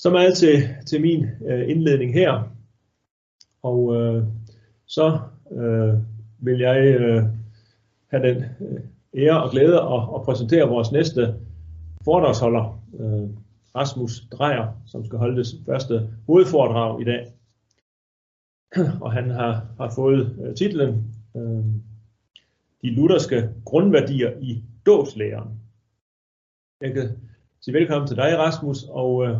så meget til, til min øh, indledning her. Og øh, så øh, vil jeg øh, have den øh, ære og glæde at, at præsentere vores næste foredragsholder, øh, Rasmus Drejer, som skal holde det første hovedforedrag i dag. Og han har, har fået øh, titlen øh, De lutherske grundværdier i dåbslæren. Jeg kan sige velkommen til dig, Rasmus, og øh,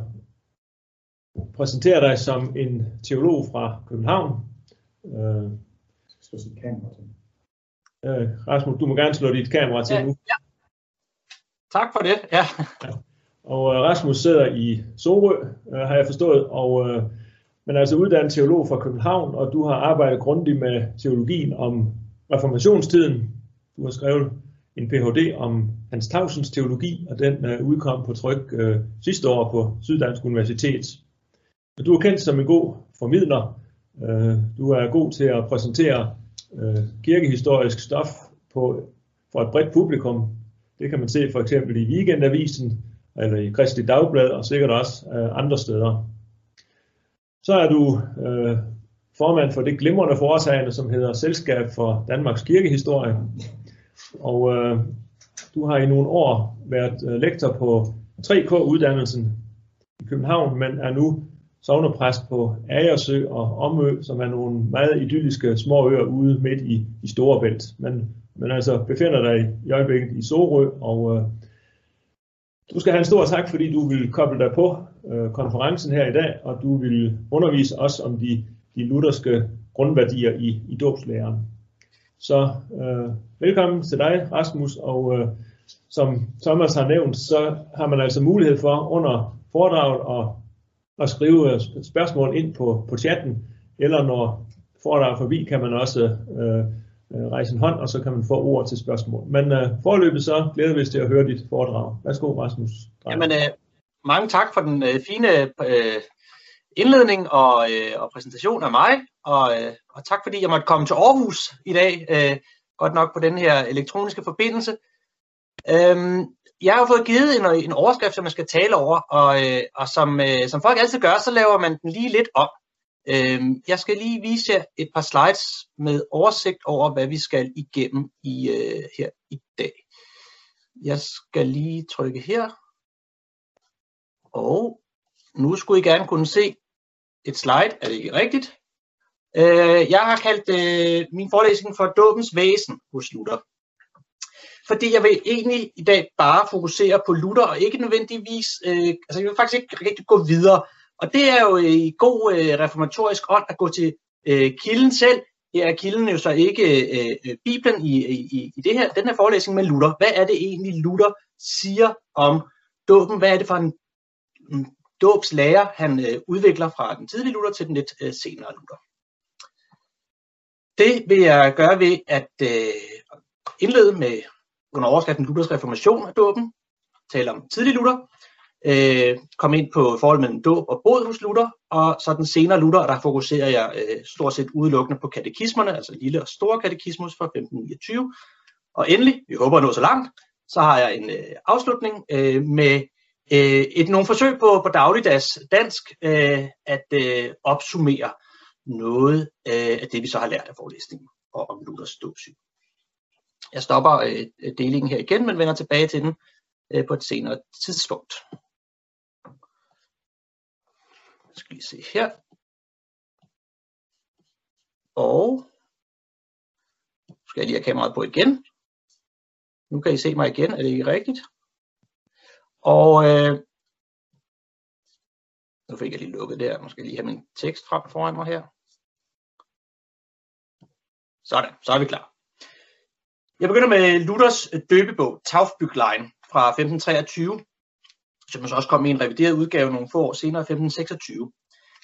præsentere dig som en teolog fra København. Øh, slå sit kamera til. Øh, Rasmus, du må gerne slå dit kamera til ja, nu. Ja. Tak for det. Ja. ja. Og øh, Rasmus sidder i Sorø, øh, har jeg forstået, og øh, men altså uddannet teolog fra København, og du har arbejdet grundigt med teologien om reformationstiden. Du har skrevet en Ph.D. om Hans Tausends teologi, og den øh, udkom på tryk øh, sidste år på Syddansk Universitet. Du er kendt som en god formidler. Øh, du er god til at præsentere øh, kirkehistorisk stof på, for et bredt publikum. Det kan man se for eksempel i Weekendavisen, eller i Kristelig Dagblad, og sikkert også øh, andre steder. Så er du øh, formand for det glimrende foretagende, som hedder Selskab for Danmarks Kirkehistorie. Og øh, du har i nogle år været øh, lektor på 3K-uddannelsen i København, men er nu sovnepræst på Agersø og Omø, som er nogle meget idylliske små øer ude midt i, i Storebælt. Men, men altså befinder dig i øjeblikket i Sorø, og øh, du skal have en stor tak, fordi du vil koble dig på øh, konferencen her i dag, og du vil undervise os om de, de lutherske grundværdier i, i dåbslæren. Så øh, velkommen til dig, Rasmus, og øh, som Thomas har nævnt, så har man altså mulighed for under foredraget at at skrive øh, spørgsmål ind på, på chatten, eller når foredrag forbi, kan man også øh, øh, rejse en hånd, og så kan man få ord til spørgsmål. Men øh, forløbet så glæder vi os til at høre dit foredrag. Værsgo, Rasmus. Jamen, øh, mange tak for den øh, fine øh, indledning og, øh, og præsentation af mig, og, øh, og tak fordi jeg måtte komme til Aarhus i dag, øh, godt nok på den her elektroniske forbindelse. Øhm, jeg har fået givet en, en overskrift, som man skal tale over, og, øh, og som, øh, som folk altid gør, så laver man den lige lidt om. Øh, jeg skal lige vise jer et par slides med oversigt over, hvad vi skal igennem i, øh, her i dag. Jeg skal lige trykke her. Og nu skulle I gerne kunne se et slide. Er det ikke rigtigt? Øh, jeg har kaldt øh, min forelæsning for Dåbens væsen hos Luther fordi jeg vil egentlig i dag bare fokusere på Luther, og ikke nødvendigvis, øh, altså jeg vil faktisk ikke rigtig gå videre. Og det er jo øh, i god øh, reformatorisk ånd at gå til øh, kilden selv. Her er kilden jo så ikke øh, øh Bibelen i, i, i det her, den her forelæsning, med Luther. Hvad er det egentlig, Luther siger om dåben? Hvad er det for en, en dåbslærer, han øh, udvikler fra den tidlige Luther til den lidt øh, senere Luther? Det vil jeg gøre ved at øh, indlede med under overskriften Luthers reformation af dåben, tale om tidlig Luther, øh, komme ind på forholdet mellem dåb og båd hos Luther, og så den senere Luther, der fokuserer jeg øh, stort set udelukkende på katekismerne, altså lille og store katekismus fra 1529. Og endelig, vi håber at nå så langt, så har jeg en øh, afslutning øh, med øh, et nogle forsøg på, på dagligdags dansk øh, at øh, opsummere noget øh, af det, vi så har lært af forelæsningen og om Luthers dåbsyn. Jeg stopper øh, delingen her igen, men vender tilbage til den øh, på et senere tidspunkt. Jeg skal lige se her. Og skal jeg lige have kameraet på igen. Nu kan I se mig igen, er det ikke rigtigt? Og øh, nu fik jeg lige lukket der. Nu skal jeg lige have min tekst frem foran mig her. Sådan, så er vi klar. Jeg begynder med Luthers øh, døbebog, Taufbüchlein fra 1523, som så også kom i en revideret udgave nogle få år senere, 1526.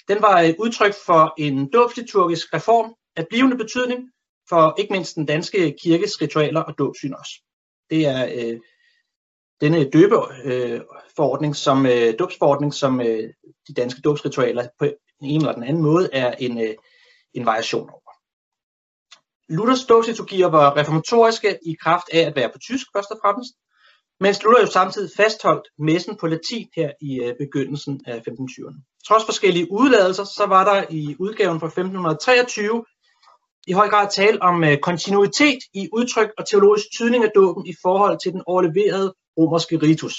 Den var et udtryk for en dåbsliturgisk reform af blivende betydning for ikke mindst den danske kirkes ritualer og dåbsyn også. Det er øh, denne døbeforordning, øh, som, øh, dåbsforordning, som øh, de danske dåbsritualer på en eller den anden måde er en, øh, en variation over. Luthers dåbsliturgier var reformatoriske i kraft af at være på tysk først og fremmest, mens Luther jo samtidig fastholdt messen på latin her i øh, begyndelsen af 1520'erne. Trods forskellige udladelser, så var der i udgaven fra 1523 i høj grad tale om øh, kontinuitet i udtryk og teologisk tydning af dåben i forhold til den overleverede romerske ritus.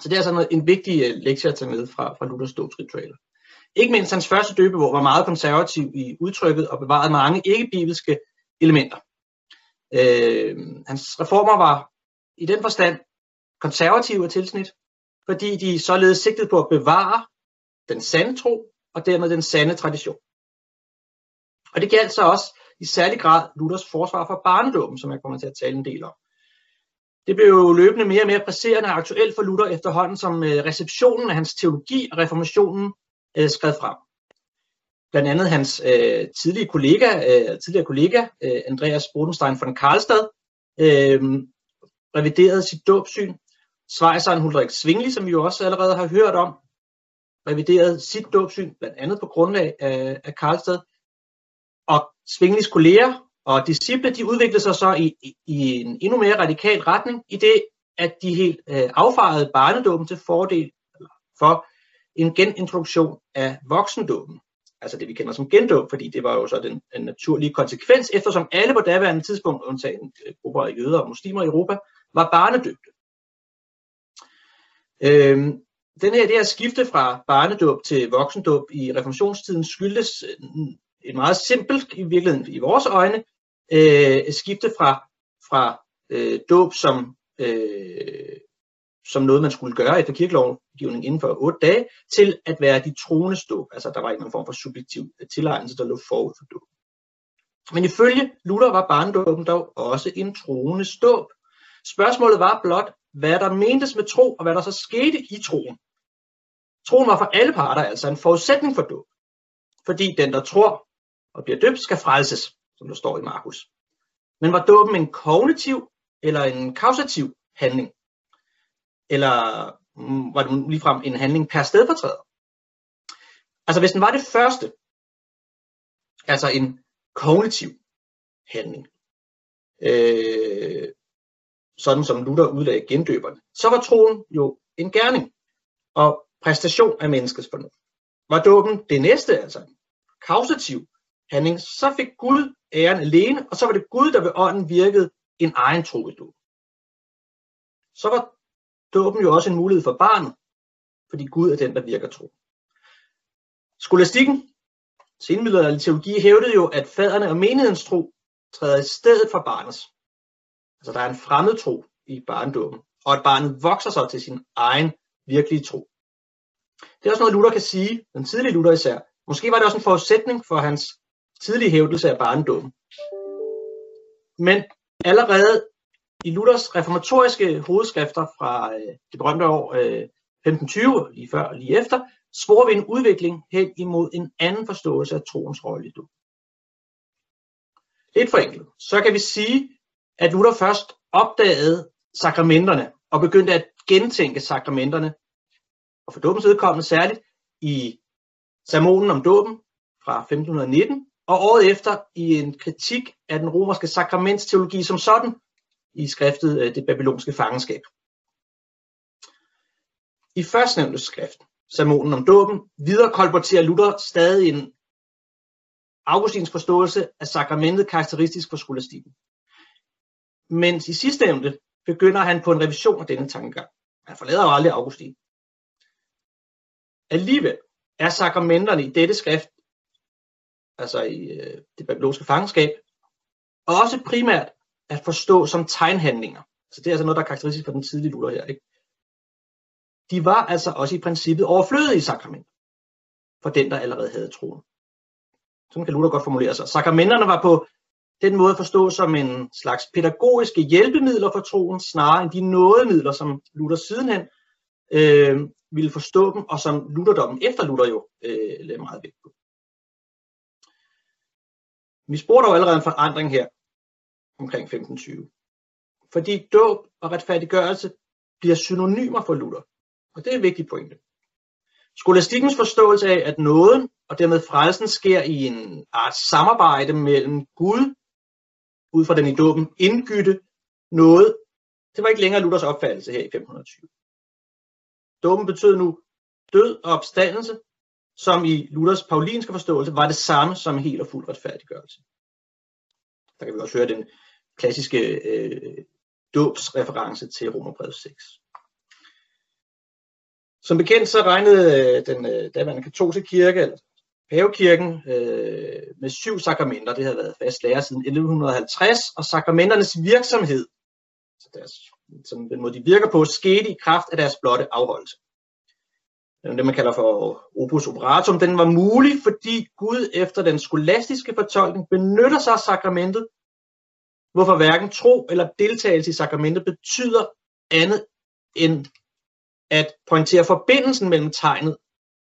Så det er altså en vigtig øh, lektie at tage med fra, fra Luthers dåbsritualer. Ikke mindst hans første døbebog var meget konservativ i udtrykket og bevarede mange ikke-bibelske elementer. Øh, hans reformer var i den forstand konservative af tilsnit, fordi de således sigtede på at bevare den sande tro og dermed den sande tradition. Og det galt så også i særlig grad Luthers forsvar for barnedåben, som jeg kommer til at tale en del om. Det blev jo løbende mere og mere presserende og aktuelt for Luther efterhånden, som øh, receptionen af hans teologi og reformationen øh, skred frem. Blandt andet hans øh, tidlige kollega, øh, tidligere kollega øh, Andreas Bodenstein von Karlstad øh, reviderede sit dåbsyn. Schweizeren Ulrik Zwingli, som vi jo også allerede har hørt om, reviderede sit dåbsyn, blandt andet på grundlag af, af Karlstad. Og Zwinglis kolleger og disciple, de udviklede sig så i, i, i en endnu mere radikal retning, i det, at de helt øh, affarede barnedåben til fordel for en genintroduktion af voksendåben. Altså det, vi kender som gendåb, fordi det var jo så den, den naturlige konsekvens, eftersom alle på daværende tidspunkt, undtagen øh, grupper af jøder og muslimer i Europa, var barnedøbte. Øhm, den her, det her skifte fra barnedåb til voksendåb i reformationstiden skyldes øh, et meget simpelt, i virkeligheden i vores øjne, øh, skifte fra, fra øh, dåb som, øh, som noget, man skulle gøre efter kirkelovgivningen inden for otte dage, til at være de troendes dåb. Altså der var ikke nogen form for subjektiv øh, tilegnelse, der lå forud for dåb. Men ifølge Luther var barndåben dog også en troendes dåb. Spørgsmålet var blot, hvad der mentes med tro, og hvad der så skete i troen. Troen var for alle parter altså en forudsætning for dåb. Fordi den, der tror og bliver døbt, skal frelses, som der står i Markus. Men var dåben en kognitiv eller en kausativ handling? Eller mm, var det ligefrem en handling per stedfortræder? Altså hvis den var det første, altså en kognitiv handling, øh, sådan som Luther udlagde gendøberne, så var troen jo en gerning og præstation af menneskets fornuft. Var dåben det næste, altså en kausativ handling, så fik Gud æren alene, og så var det Gud, der ved ånden virkede en egen tro i dåben. Så var dåben jo også en mulighed for barnet, fordi Gud er den, der virker tro. Skolastikken, senmiddelalderlig teologi, hævdede jo, at faderne og menighedens tro træder i stedet for barnets. Altså der er en fremmed tro i barndåben, og at barnet vokser sig til sin egen virkelige tro. Det er også noget, Luther kan sige, den tidlige Luther især. Måske var det også en forudsætning for hans tidlige hævdelse af barndåben. Men allerede i Luthers reformatoriske hovedskrifter fra øh, det berømte år øh, 1520, lige før og lige efter, sporer vi en udvikling hen imod en anden forståelse af troens rolle i dåben. Lidt forenklet, så kan vi sige, at Luther først opdagede sakramenterne og begyndte at gentænke sakramenterne, og for dåbens vedkommende særligt i sermonen om dåben fra 1519, og året efter i en kritik af den romerske sakramentsteologi som sådan, i skriftet øh, Det babylonske fangenskab. I førstnævnte skrift, sermonen om dåben, videre kolporterer Luther stadig en Augustins forståelse af sakramentet karakteristisk for skolastikken. Mens i sidste nævnte begynder han på en revision af denne tankegang. Han forlader jo aldrig Augustin. Alligevel er sakramenterne i dette skrift, altså i øh, det babylonske fangenskab, også primært at forstå som tegnhandlinger. Så det er altså noget, der er karakteristisk for den tidlige Luther her. Ikke? De var altså også i princippet overflødige sakramenter for den, der allerede havde troen. Sådan kan Luther godt formulere sig. Sakramenterne var på den måde forstået som en slags pædagogiske hjælpemidler for troen, snarere end de nådemidler, som Luther sidenhen øh, ville forstå dem, og som Lutherdommen efter Luther jo øh, lagde meget vægt på. Vi spurgte dog allerede en forandring her omkring 1520. Fordi dåb og retfærdiggørelse bliver synonymer for Luther. Og det er en vigtig pointe. Skolastikkens forståelse af, at nåden og dermed frelsen sker i en art samarbejde mellem Gud, ud fra den i dåben, indgytte noget, Det var ikke længere Luthers opfattelse her i 520. Dåben betød nu død og opstandelse, som i Luthers paulinske forståelse var det samme som helt og fuld retfærdiggørelse. Der kan vi også høre den klassiske øh, dåbsreference til Romerbrevet 6. Som bekendt så regnede øh, den øh, daværende katolske kirke, eller pavekirken, øh, med syv sakramenter. Det havde været fast lære siden 1150, og sakramenternes virksomhed, så deres, som den måde de virker på, skete i kraft af deres blotte afholdelse. Det man kalder for opus operatum, den var mulig, fordi Gud efter den skolastiske fortolkning benytter sig af sakramentet, hvorfor hverken tro eller deltagelse i sakramentet betyder andet end at pointere forbindelsen mellem tegnet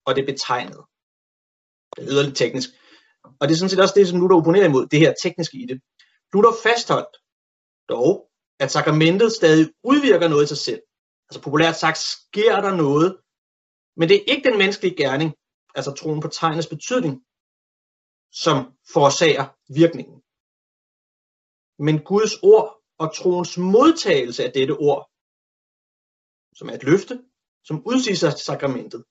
og det betegnede. Det lyder lidt teknisk. Og det er sådan set også det, som Luther opponerer imod, det her tekniske i det. Luther fastholdt dog, at sakramentet stadig udvirker noget i sig selv. Altså populært sagt, sker der noget, men det er ikke den menneskelige gerning, altså troen på tegnets betydning, som forårsager virkningen. Men Guds ord og troens modtagelse af dette ord, som er et løfte, som udsiges sakramentet.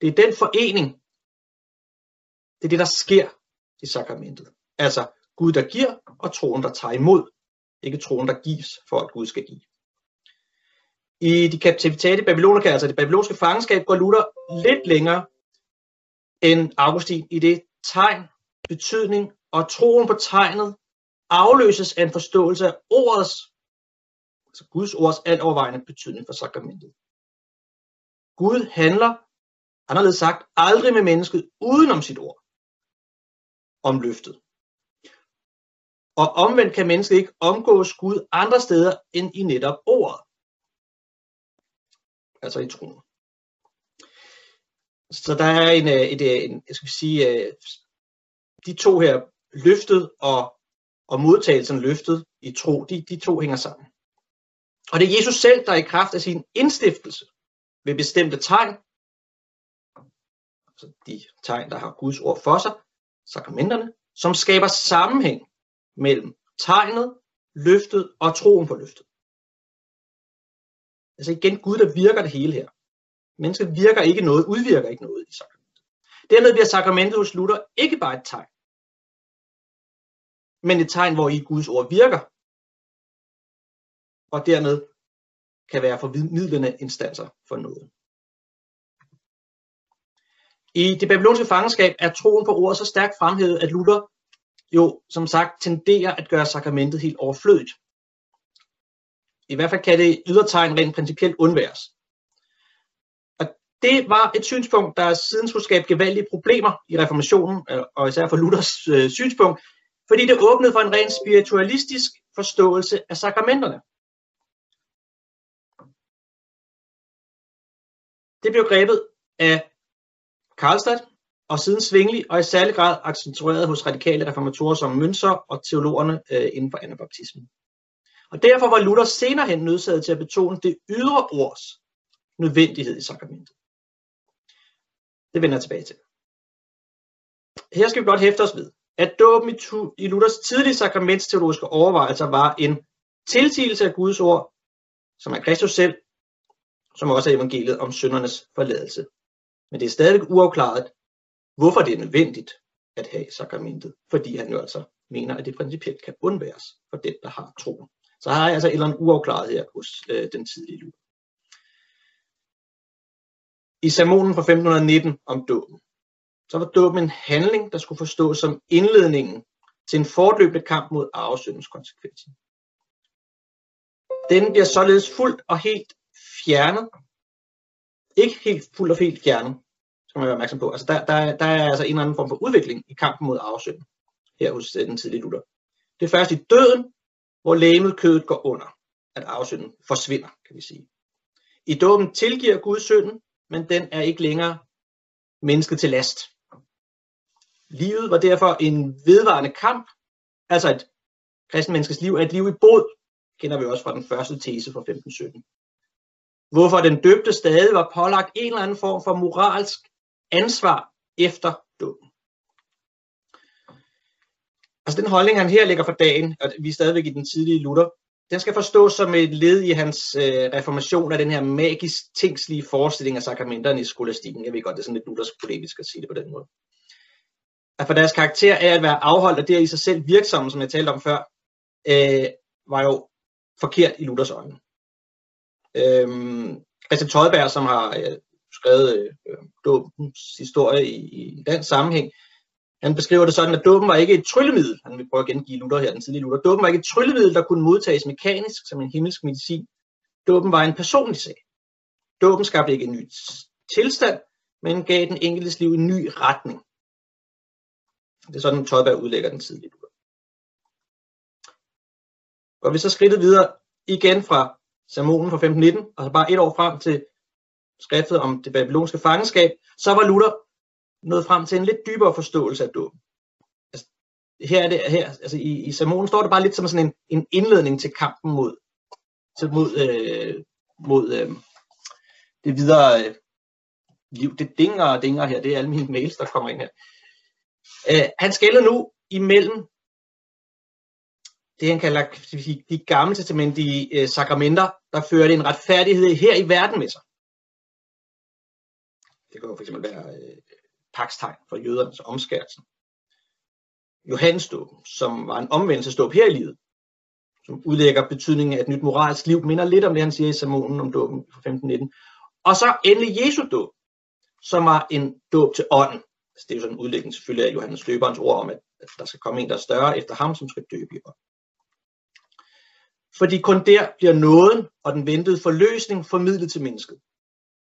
Det er den forening, det er det, der sker i sakramentet. Altså Gud, der giver, og troen, der tager imod. Ikke troen, der gives, for at Gud skal give. I de captivitate babylonika, altså det babylonske fangenskab, går Luther lidt længere end Augustin i det tegn, betydning og troen på tegnet afløses af en forståelse af ordets, altså Guds ords altovervejende betydning for sakramentet. Gud handler, anderledes sagt, aldrig med mennesket uden om sit ord om løftet. Og omvendt kan mennesket ikke omgås Gud andre steder end i netop ordet. Altså i troen. Så der er en, øh, et, øh, en jeg skal sige, øh, de to her, løftet og, og modtagelsen løftet i tro, de, de to hænger sammen. Og det er Jesus selv, der i kraft af sin indstiftelse ved bestemte tegn, altså de tegn, der har Guds ord for sig, sakramenterne, som skaber sammenhæng mellem tegnet, løftet og troen på løftet. Altså igen, Gud, der virker det hele her. Mennesket virker ikke noget, udvirker ikke noget i sakramentet. Dermed bliver sakramentet hos Luther ikke bare et tegn, men et tegn, hvor i Guds ord virker, og dermed kan være formidlende instanser for noget. I det babylonske fangenskab er troen på ordet så stærkt fremhævet, at Luther jo som sagt tenderer at gøre sakramentet helt overflødigt. I hvert fald kan det ydertegn rent principielt undværes. Og det var et synspunkt, der siden skulle skabe gevaldige problemer i reformationen, og især for Luthers øh, synspunkt, fordi det åbnede for en rent spiritualistisk forståelse af sakramenterne. Det blev grebet af Karlstadt, og siden svingelig og i særlig grad accentueret hos radikale reformatorer som Münzer og teologerne øh, inden for anabaptismen. Og derfor var Luther senere hen nødsaget til at betone det ydre ords nødvendighed i sakramentet. Det vender jeg tilbage til. Her skal vi godt hæfte os ved, at dåben i Luthers tidlige sakramentsteologiske overvejelser var en tilsigelse af Guds ord, som er Kristus selv, som også er evangeliet om syndernes forladelse. Men det er stadig uafklaret, hvorfor det er nødvendigt at have sakramentet, fordi han jo altså mener, at det principielt kan undværes for den, der har troen. Så har jeg altså et eller andet uafklaret her hos øh, den tidlige Luther. I sermonen fra 1519 om dåben, så var dåben en handling, der skulle forstås som indledningen til en fortløbende kamp mod arvesyndens konsekvenser. Den bliver således fuldt og helt fjernet. Ikke helt fuldt og helt fjernet, skal man være opmærksom på. Altså der, der, der er altså en eller anden form for udvikling i kampen mod arvesynden her hos øh, den tidlige Luther. Det er først i døden, hvor lægemet kødet går under, at arvesynden forsvinder, kan vi sige. I dåben tilgiver Gud synden, men den er ikke længere mennesket til last. Livet var derfor en vedvarende kamp, altså et kristen menneskes liv er et liv i bod, kender vi også fra den første tese fra 1517. Hvorfor den døbte stadig var pålagt en eller anden form for moralsk ansvar efter døden. Altså den holdning, han her lægger for dagen, og vi er stadigvæk i den tidlige Luther, den skal forstås som et led i hans øh, reformation af den her magisk tingslige forestilling af sakramenterne i skolastikken. Jeg ved godt, det er sådan lidt luthersk polemisk at sige det på den måde. At for deres karakter af at være afholdt, og det er i sig selv virksomme, som jeg talte om før, øh, var jo forkert i Luthers øjne. Øhm, Christian Tøjberg, som har øh, skrevet øh, dåbens historie i, i den sammenhæng, han beskriver det sådan, at dåben var ikke et tryllemiddel. Han vil prøve at gengive Luther her, den tidlige Luther. Dåben var ikke et tryllemiddel, der kunne modtages mekanisk som en himmelsk medicin. Dåben var en personlig sag. Dåben skabte ikke en ny tilstand, men gav den enkeltes liv en ny retning. Det er sådan, Tøjberg udlægger den tidlige Luther. Går vi så skridtet videre igen fra sermonen fra 1519, og så bare et år frem til skriftet om det babylonske fangenskab, så var Luther nået frem til en lidt dybere forståelse af dåben. Altså, her er det, her, altså i, i sermonen står det bare lidt som sådan en, en indledning til kampen mod, til, mod, øh, mod øh, det videre øh, liv. Det dinger og dinger her, det er alle mine mails, der kommer ind her. Øh, han skælder nu imellem det, han kalder de gamle testamentlige øh, sakramenter, der fører en retfærdighed her i verden med sig. Det kan jo fx være øh, pakstegn for jødernes omskærelsen. Johannesdåben, som var en omvendelsesdåb her i livet, som udlægger betydningen af et nyt moralsk liv, minder lidt om det, han siger i sermonen om dåben fra 1519. Og så endelig Jesu dåb, som var en dåb til ånden. Altså, det er jo sådan en udlægning selvfølgelig af Johannes Løberens ord om, at, at der skal komme en, der er større efter ham, som skal døbe i ånd. Fordi kun der bliver nåden og den ventede forløsning formidlet til mennesket.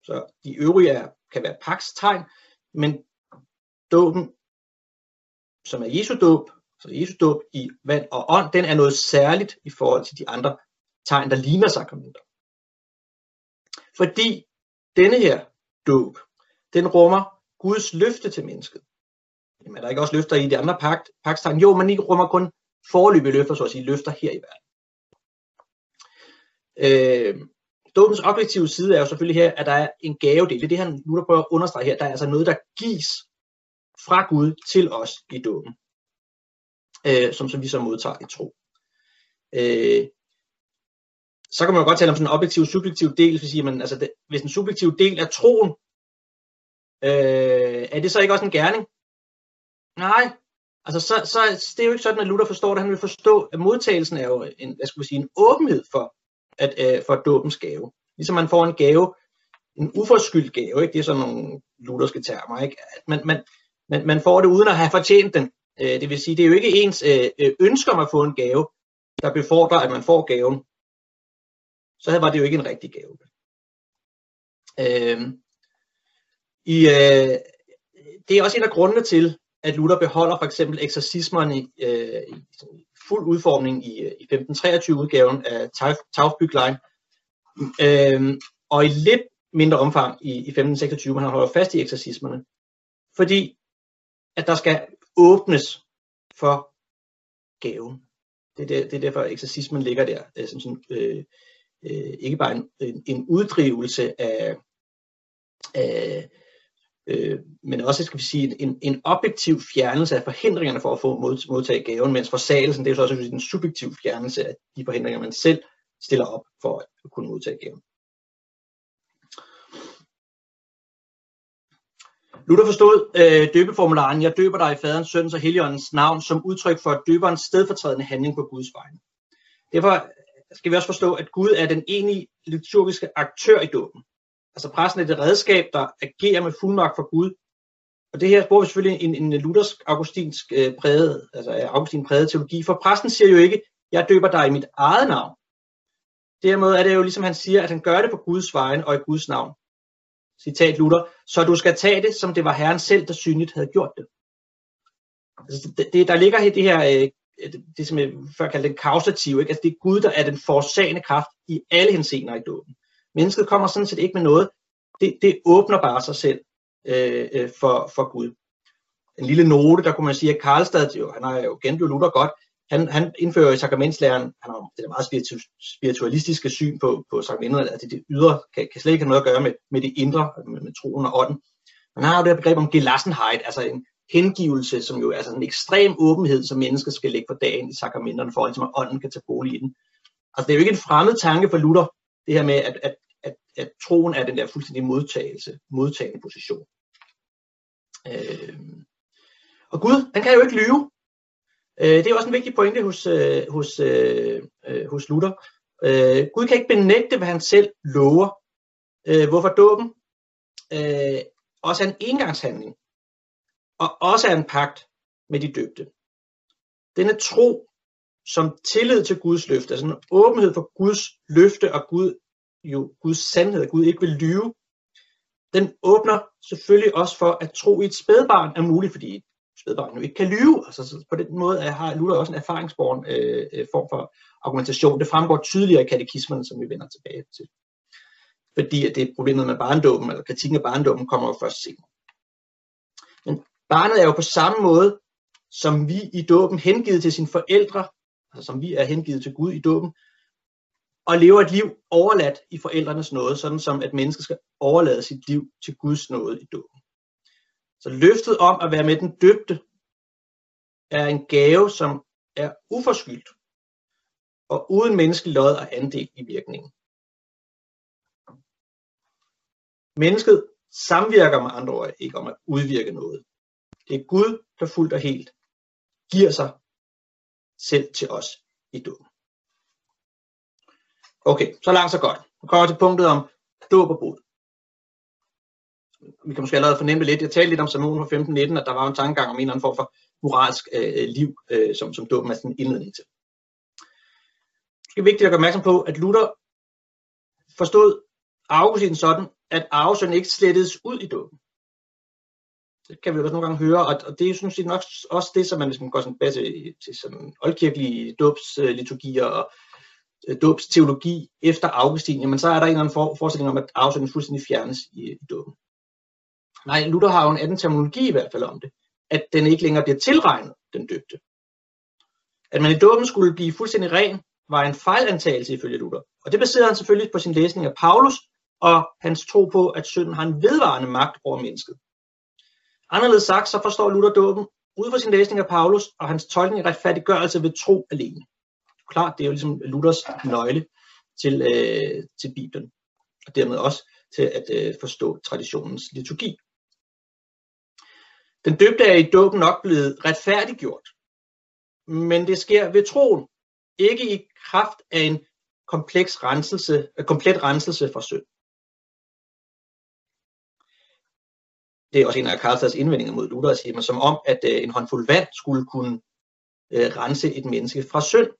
Så de øvrige er, kan være pakstegn, men dåben, som er Jesu dåb, så Jesu dåb i vand og ånd, den er noget særligt i forhold til de andre tegn, der ligner sakramenter. Fordi denne her dåb, den rummer Guds løfte til mennesket. Jamen, er der ikke også løfter i de andre pagt, pagtstegn? Jo, men ikke rummer kun forløbige løfter, så at sige, løfter her i verden. Øh, Dåbens objektive side er jo selvfølgelig her, at der er en gavedel. Det er det, han nu der prøver at understrege her. Der er altså noget, der gives fra Gud til os i dåben, øh, som, som vi så modtager i tro. Øh, så kan man jo godt tale om sådan en objektiv subjektiv del, hvis, siger man, altså det, hvis en subjektiv del er troen, øh, er det så ikke også en gerning? Nej, altså så, så det er jo ikke sådan, at Luther forstår det. Han vil forstå, at modtagelsen er jo en, hvad skal man sige, en åbenhed for, at, øh, for dåbens gave. Ligesom man får en gave, en uforskyldt gave, ikke? det er sådan nogle lutherske termer, ikke? at Man, man, man, man får det uden at have fortjent den. Øh, det vil sige, det er jo ikke ens øh, øh ønsker om at få en gave, der befordrer, at man får gaven. Så var det jo ikke en rigtig gave. Øh, i, øh, det er også en af grundene til, at Luther beholder for eksempel eksorcismerne øh, i fuld udformning i, øh, i 1523 udgaven af Taufbyglein, øh, og i lidt mindre omfang i, i 1526, han holder fast i eksorcismerne, fordi at der skal åbnes for gaven. Det er, der, det er derfor, at eksorcismen ligger der, øh, som sådan, øh, øh, ikke bare en, en, en uddrivelse af, af øh, men også skal vi sige, en, en objektiv fjernelse af forhindringerne for at få mod, modtage gaven, mens forsagelsen, det er så også en subjektiv fjernelse af de forhindringer, man selv stiller op for at kunne modtage gaven. Luther forstod øh, døbeformularen, jeg døber dig i faderens, søns og heligåndens navn, som udtryk for døberens stedfortrædende handling på Guds vegne. Derfor skal vi også forstå, at Gud er den enige liturgiske aktør i dåben. Altså præsten er det redskab, der agerer med fuldmagt for Gud. Og det her bruger vi selvfølgelig en, en luthersk augustinsk øh, præget, altså Augustin præget teologi, for præsten siger jo ikke, jeg døber dig i mit eget navn. Dermed er det jo ligesom han siger, at han gør det på Guds vegne og i Guds navn. Citat Luther, så du skal tage det, som det var Herren selv, der synligt havde gjort det. Altså, det, det der ligger her det her, øh, det, det som jeg før kaldte den kausativ, ikke? Altså, det er Gud, der er den forsagende kraft i alle henseender i dåben. Mennesket kommer sådan set ikke med noget. Det, det åbner bare sig selv øh, øh, for, for Gud. En lille note, der kunne man sige, at Karlstad, jo, han har jo kendt Luther godt, han, han indfører i sakramentslæren, han har det er meget spiritu, spiritualistiske syn på, på sakramenterne, at det, det ydre kan, kan slet ikke have noget at gøre med, med det indre, med, med troen og ånden. Man har jo det her begreb om gelassenheit, altså en hengivelse, som jo er altså en ekstrem åbenhed, som mennesker skal lægge for dagen i sakramenterne, for ligesom, at ånden kan tage bolig i den. Altså det er jo ikke en fremmed tanke for Luther, det her med, at, at, at, at troen er den der fuldstændig modtagelse, modtagende position. Øh, og Gud, han kan jo ikke lyve. Øh, det er også en vigtig pointe hos, øh, hos, øh, øh, hos Luther. Øh, Gud kan ikke benægte, hvad han selv lover. Øh, hvorfor dåben? Øh, også er en engangshandling. Og også er en pagt med de døbte. Denne tro som tillid til Guds løfte, altså en åbenhed for Guds løfte og Gud, jo, Guds sandhed, at Gud ikke vil lyve, den åbner selvfølgelig også for, at tro i et spædbarn er muligt, fordi spædbarn jo ikke kan lyve. Altså, så på den måde har Luther også en erfaringsborn øh, øh, form for argumentation. Det fremgår tydeligere i katekismerne, som vi vender tilbage til. Fordi at det er problemet med barndåben, eller kritikken af barndåben, kommer jo først senere. Men barnet er jo på samme måde, som vi i dåben hengivet til sine forældre, altså som vi er hengivet til Gud i dåben, og lever et liv overladt i forældrenes nåde, sådan som at mennesket skal overlade sit liv til Guds nåde i dåben. Så løftet om at være med den døbte er en gave, som er uforskyldt og uden menneskelig lod og andel i virkningen. Mennesket samvirker med andre ord ikke om at udvirke noget. Det er Gud, der fuldt og helt giver sig selv til os i dåben. Okay, så langt så godt. Nu kommer til punktet om dåb og brud. Vi kan måske allerede fornemme lidt. Jeg talte lidt om Samuel fra 15.19, at der var en tankegang om en eller anden form for moralsk øh, liv, øh, som, som dåben er sådan en indledning til. Det er vigtigt at gøre opmærksom på, at Luther forstod Augustin sådan, at arvesøn ikke slettedes ud i dåben. Det kan vi også nogle gange høre, og, og det er sådan set nok også det, som man, hvis man går sådan tilbage til, til sådan oldkirkelige dåbsliturgier og øh, dåbsteologi efter Augustin, jamen så er der en eller anden for, forestilling om, at arvesønnen fuldstændig fjernes i, i dåben. Nej, Luther har jo en anden terminologi i hvert fald om det, at den ikke længere bliver tilregnet, den døbte. At man i dåben skulle blive fuldstændig ren, var en fejlantagelse ifølge Luther. Og det baserede han selvfølgelig på sin læsning af Paulus og hans tro på, at synden har en vedvarende magt over mennesket. Anderledes sagt, så forstår Luther dåben ud fra sin læsning af Paulus og hans tolkning af retfærdiggørelse ved tro alene. Klart, det er jo ligesom Luthers nøgle til, øh, til Bibelen, og dermed også til at øh, forstå traditionens liturgi. Den døbte er i dåben nok blevet retfærdiggjort, men det sker ved troen, ikke i kraft af en kompleks renselse, øh, komplet renselse fra synd. Det er også en af Karlstads indvendinger mod Luther, siger man, som om, at øh, en håndfuld vand skulle kunne øh, rense et menneske fra synd.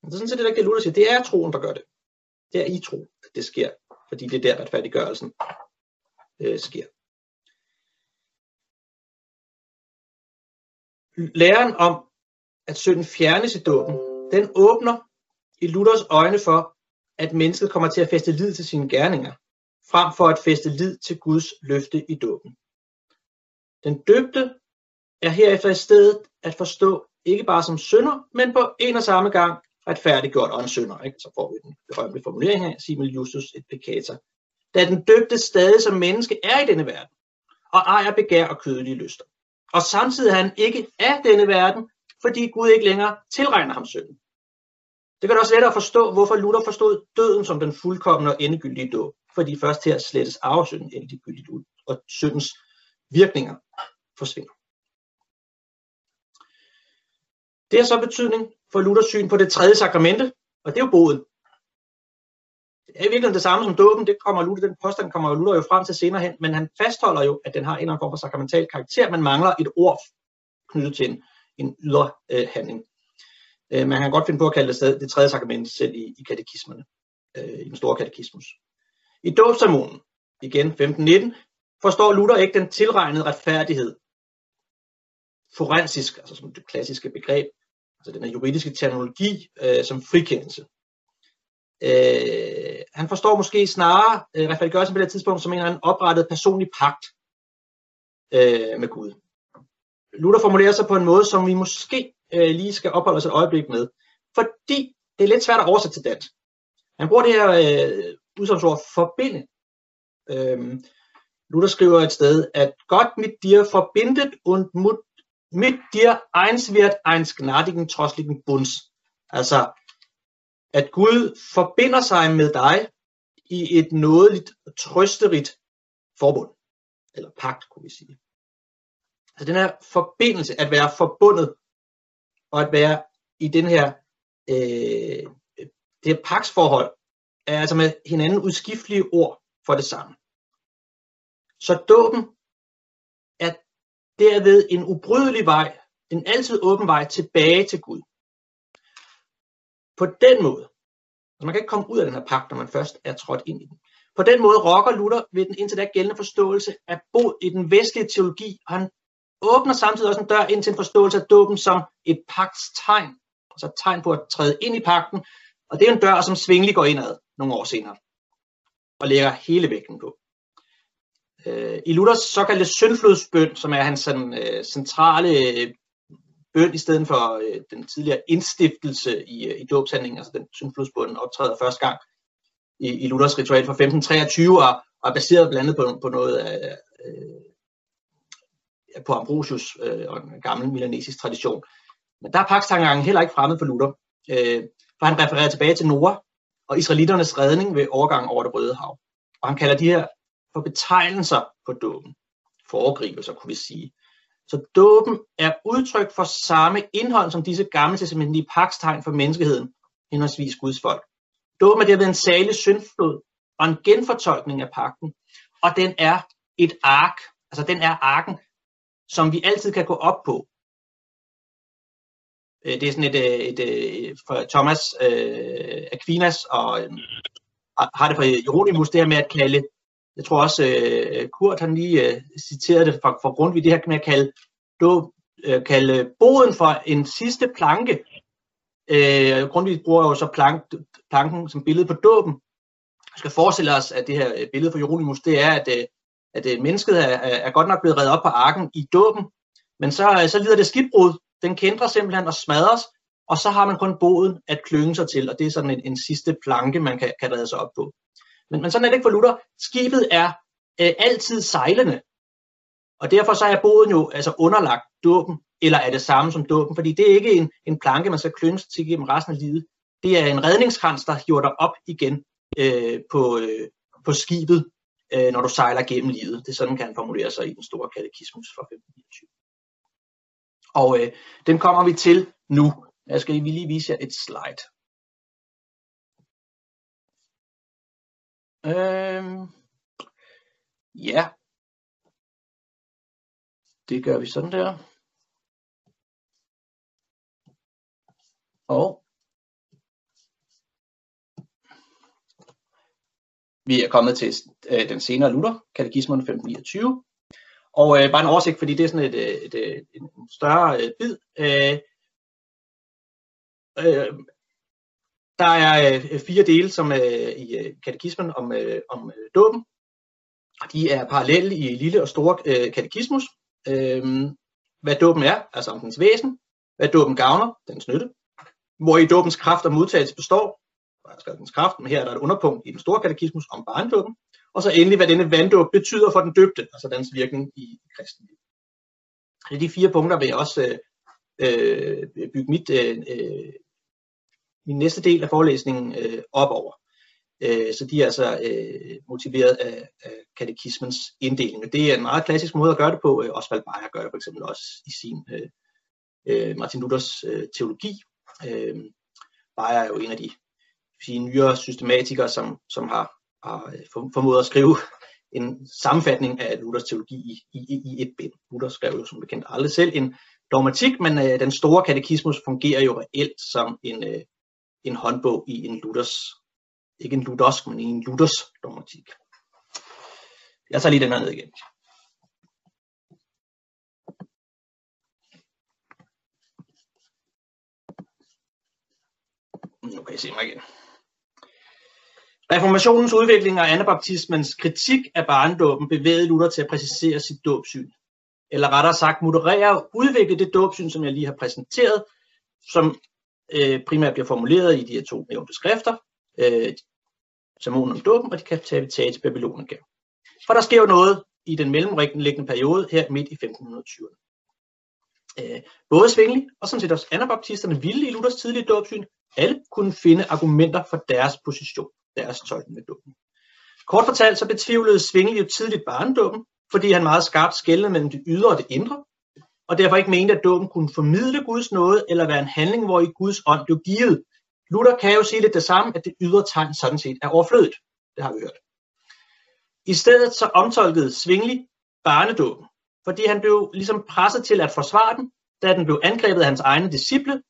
Men det er sådan set det, der Luther siger, det er troen, der gør det. Det er i tro, at det sker, fordi det er der retfærdiggørelsen øh, sker. Læren om, at synden fjernes i dåben, den åbner i Luthers øjne for, at mennesket kommer til at feste lid til sine gerninger frem for at feste lid til Guds løfte i dåben. Den døbte er herefter i stedet at forstå ikke bare som synder, men på en og samme gang retfærdiggjort og en sønder. Ikke? Så får vi den berømte formulering her, simul justus et peccator. Da den døbte stadig som menneske er i denne verden, og ejer begær og kødelige lyster. Og samtidig er han ikke af denne verden, fordi Gud ikke længere tilregner ham synden. Det gør det også lettere at forstå, hvorfor Luther forstod døden som den fuldkommende og endegyldige dåb fordi først her slettes arvesynden endegyldigt ud, og syndens virkninger forsvinder. Det har så betydning for Luthers syn på det tredje sakramente, og det er jo boden. Det er i virkeligheden det samme som dåben, det kommer Luther, den påstand kommer Luther jo frem til senere hen, men han fastholder jo, at den har en eller anden form for sakramental karakter, man mangler et ord knyttet til en, en ydre øh, handling. Øh, man kan godt finde på at kalde det det tredje sakrament selv i, i katekismerne, øh, i den store katekismus. I dåbsermonen, igen 15.19, forstår Luther ikke den tilregnede retfærdighed. Forensisk, altså som det klassiske begreb, altså den juridiske terminologi øh, som frikendelse. Øh, han forstår måske snarere øh, retfærdiggørelsen på det tidspunkt som en eller anden oprettet personlig pagt øh, med Gud. Luther formulerer sig på en måde, som vi måske øh, lige skal opholde os et øjeblik med, fordi det er lidt svært at oversætte til dansk. Han bruger det her øh, udsagnsord forbinde. Øhm, Luther skriver et sted, at Gott mit dir verbindet und mit dir eins wird eins gnadigen trodsligen Bunds. Altså, at Gud forbinder sig med dig i et nådeligt, trøsterigt forbund. Eller pagt, kunne vi sige. Altså den her forbindelse, at være forbundet, og at være i den her, øh, det her paksforhold, er altså med hinanden udskiftelige ord for det samme. Så dåben er derved en ubrydelig vej, en altid åben vej tilbage til Gud. På den måde, altså man kan ikke komme ud af den her pagt, når man først er trådt ind i den. På den måde rokker Luther ved den indtil da gældende forståelse af bod i den vestlige teologi, og han åbner samtidig også en dør ind til en forståelse af dåben som et pagtstegn, altså et tegn på at træde ind i pagten, og det er en dør, som Svingli går indad nogle år senere, og lægger hele vægten på. Øh, I Luthers såkaldte syndflodsbøn, som er hans sådan, øh, centrale øh, bøn i stedet for øh, den tidligere indstiftelse i, øh, i dåbshandlingen, altså den syndflodsbøn optræder første gang i, i Luthers ritual fra 1523 og, og er baseret blandt andet på, på noget af, øh, på Ambrosius øh, og en gammel milanesisk tradition. Men der er pakstangangen heller ikke fremmed for Luther, øh, for han refererer tilbage til Noah og israeliternes redning ved overgang over det røde hav. Og han kalder de her for betegnelser på dåben. Foregrivelser, kunne vi sige. Så dåben er udtryk for samme indhold som disse gamle testamentlige pakstegn for menneskeheden, henholdsvis Guds folk. Dåben er derved en særlig syndflod og en genfortolkning af pakten, og den er et ark, altså den er arken, som vi altid kan gå op på. Øh, det er sådan et, øh, et, et for Thomas øh, Aquinas og øh, har det fra Jeronimus, det her med at kalde jeg tror også, øh, Kurt han lige øh, citerede det fra, fra Grundtvig, det her med at kalde, då, øh, kalde boden for en sidste planke. Øh, Grundtvig bruger jo så plank, planken som billede på dåben. Vi skal forestille os, at det her øh, billede for Jeronimus, det er, at, uh, at mennesket er, er godt nok blevet reddet op på arken i dåben, men så, så lider det skibbrud. Den kender simpelthen og smadres, og så har man kun boden at klynge sig til, og det er sådan en, en sidste planke, man kan, kan redde sig op på. Men, men sådan er det ikke for Luther. Skibet er øh, altid sejlende. Og derfor så er båden jo altså underlagt dåben, eller er det samme som dåben, fordi det er ikke en, en planke, man skal klynge til gennem resten af livet. Det er en redningskrans, der hiver dig op igen øh, på, øh, på skibet, øh, når du sejler gennem livet. Det er sådan, kan han formulere sig i den store katekismus fra 1529. Og øh, den kommer vi til nu. Jeg skal lige vise jer et slide. Øhm, ja. Det gør vi sådan der. Og vi er kommet til øh, den senere Luther, katekismen 1529. Og øh, bare en oversigt, fordi det er sådan et, øh, et, et, et, en større øh, bid. Øh, øh, der er øh, fire dele som øh, i øh, katekismen om, øh, om øh, dåben. De er parallelle i lille og store øh, katekismus. Øh, hvad dåben er, altså om dens væsen. Hvad dåben gavner, dens nytte. Hvor i dåbens kraft og modtagelse består. Der er skrevet dens kraft, men her er der et underpunkt i den store katekismus om barndåben. Og så endelig, hvad denne vanddåb betyder for den døbte, altså dens virkning i kristenlivet. Det er de fire punkter, vil jeg også øh, øh bygge mit øh, øh, min næste del af forelæsningen øh, op over. Øh, så de er altså øh, motiveret af, af katekismens inddeling. Det er en meget klassisk måde at gøre det på. Øh, Osvald Bayer gør det for eksempel også i sin øh, øh, Martin Luthers øh, teologi. Øh, Bayer er jo en af de sige, nyere systematikere, som, som har, har øh, formået at skrive en sammenfatning af Luthers teologi i, i, i et bind. Luther skrev jo som bekendt aldrig selv en dogmatik, men øh, den store katekismus fungerer jo reelt som en, øh, en håndbog i en Luthers, ikke en Luthersk, men i en Luthers dogmatik. Jeg tager lige den her ned igen. Nu kan I se mig igen. Reformationens udvikling og anabaptismens kritik af barndåben bevægede Luther til at præcisere sit dåbsyn. Eller rettere sagt moderere og udvikle det dåbsyn, som jeg lige har præsenteret, som øh, primært bliver formuleret i de her to nævnte skrifter, øh, Sermonen om dåben og de kapitalitet Babylonika. For der sker jo noget i den mellemliggende periode her midt i 1520'erne. Øh, både Svingli og sådan set også anabaptisterne ville i Luthers tidlige dåbsyn alle kunne finde argumenter for deres position, deres tolkning af dåben. Kort fortalt så betvivlede Svingli jo tidligt barndommen, fordi han meget skarpt skældede mellem det ydre og det indre, og derfor ikke mente, at dåben kunne formidle Guds nåde eller være en handling, hvor i Guds ånd blev givet. Luther kan jo sige lidt det samme, at det ydre tegn sådan set er overflødigt. Det har vi hørt. I stedet så omtolkede Svingli barnedåben, fordi han blev ligesom presset til at forsvare den, da den blev angrebet af hans egne disciple,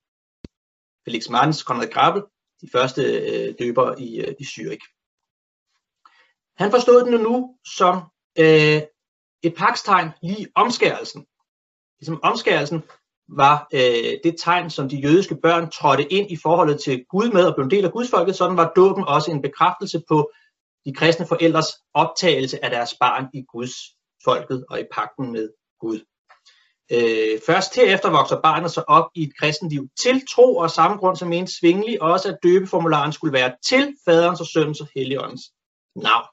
Felix Martens, Konrad Grabbel, de første øh, døber i, øh, i Zürich. Han forstod den nu som øh, et pakstegn lige omskærelsen. Ligesom omskærelsen var øh, det tegn, som de jødiske børn trådte ind i forholdet til Gud med og blev en del af Gudsfolket, sådan var dåben også en bekræftelse på de kristne forældres optagelse af deres barn i Guds folket og i pakten med Gud. Øh, først herefter vokser barnet så op i et kristenliv til tro, og samme grund som mente svingelig også, at døbeformularen skulle være til faderens og sønnens og helligåndens navn.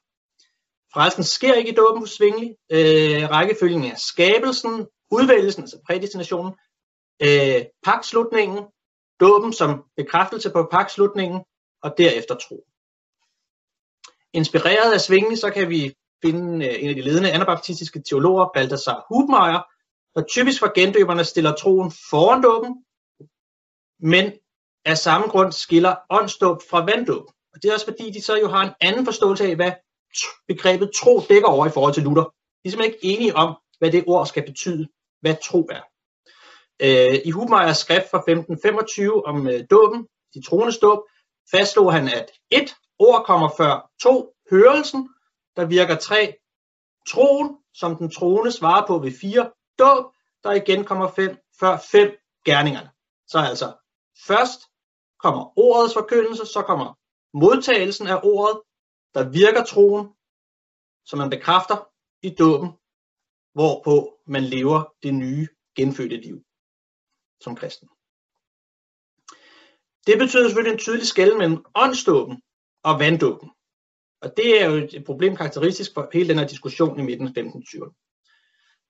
Frelsen sker ikke i dåben hos svingelig. Øh, rækkefølgen er skabelsen, udvælgelsen, altså prædestinationen, øh, pakslutningen, dåben som bekræftelse på pakslutningen, og derefter tro. Inspireret af svingelig, så kan vi finde øh, en af de ledende anabaptistiske teologer, Balthasar Hubmeier, der typisk for gendøberne stiller troen foran dåben, men af samme grund skiller åndsdåb fra vanddåb. Og det er også fordi, de så jo har en anden forståelse af, hvad begrebet tro dækker over i forhold til Luther. De er simpelthen ikke enige om, hvad det ord skal betyde, hvad tro er. Øh, I Hubmeyers skrift fra 1525 om øh, dåben, de troendes dåb, fastslog han, at et ord kommer før to, hørelsen, der virker tre, troen, som den troende svarer på ved fire, dåb, der igen kommer fem, før fem gerningerne. Så altså først kommer ordets forkyndelse, så kommer modtagelsen af ordet, der virker troen, som man bekræfter i dåben, hvorpå man lever det nye genfødte liv som kristen. Det betyder selvfølgelig en tydelig skæld mellem åndsdåben og vanddåben. Og det er jo et problem karakteristisk for hele den her diskussion i midten af 1520'erne.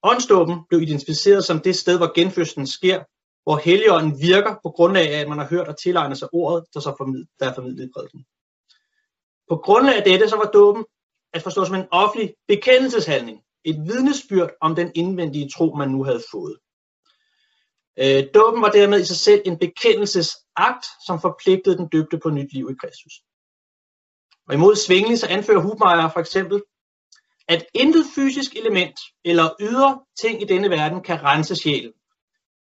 Åndsdåben blev identificeret som det sted, hvor genfødslen sker, hvor Helligånden virker på grundlag af, at man har hørt og tilegnet sig ordet, der, så formid, der er formidlet i prædiken. På grundlag af dette så var dåben at forstå som en offentlig bekendelseshandling, et vidnesbyrd om den indvendige tro, man nu havde fået. Øh, dåben var dermed i sig selv en bekendelsesakt, som forpligtede den døbte på nyt liv i Kristus. Og imod svingelig så anfører Hubmeier for eksempel, at intet fysisk element eller ydre ting i denne verden kan rense sjælen.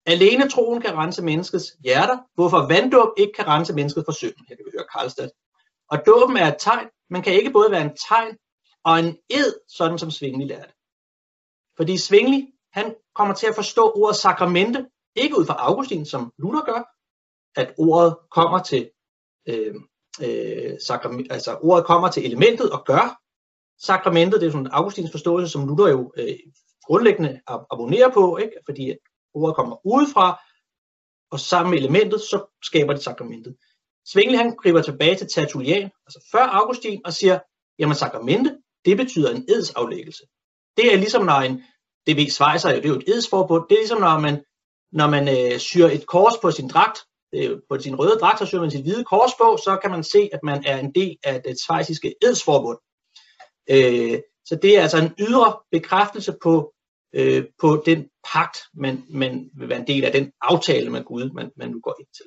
Alene troen kan rense menneskets hjerter, hvorfor vanddåb ikke kan rense mennesket for synden. Her kan vi høre Karlstad. Og dåben er et tegn, men kan ikke både være en tegn og en ed, sådan som Svingli lærte. Fordi Svingli, han kommer til at forstå ordet sakramente, ikke ud fra Augustin, som Luther gør, at ordet kommer til øh, øh, sakrament, altså ordet kommer til elementet og gør, sakramentet, det er sådan Augustins forståelse, som Luther jo øh, grundlæggende abonnerer på, ikke? fordi ordet kommer udefra, og sammen med elementet, så skaber det sakramentet. Svingli han griber tilbage til Tertullian, altså før Augustin, og siger, jamen sakramente, det betyder en edsaflæggelse. Det er ligesom når en, det ved Schweizer det er jo et edsforbund, det er ligesom når man, når man øh, syr et kors på sin dragt, øh, på sin røde dragt, så syr man sit hvide kors på, så kan man se, at man er en del af det svejsiske edsforbund. Øh, så det er altså en ydre bekræftelse på, øh, på den pagt, man, man vil være en del af, den aftale med Gud, man, man nu går ind til.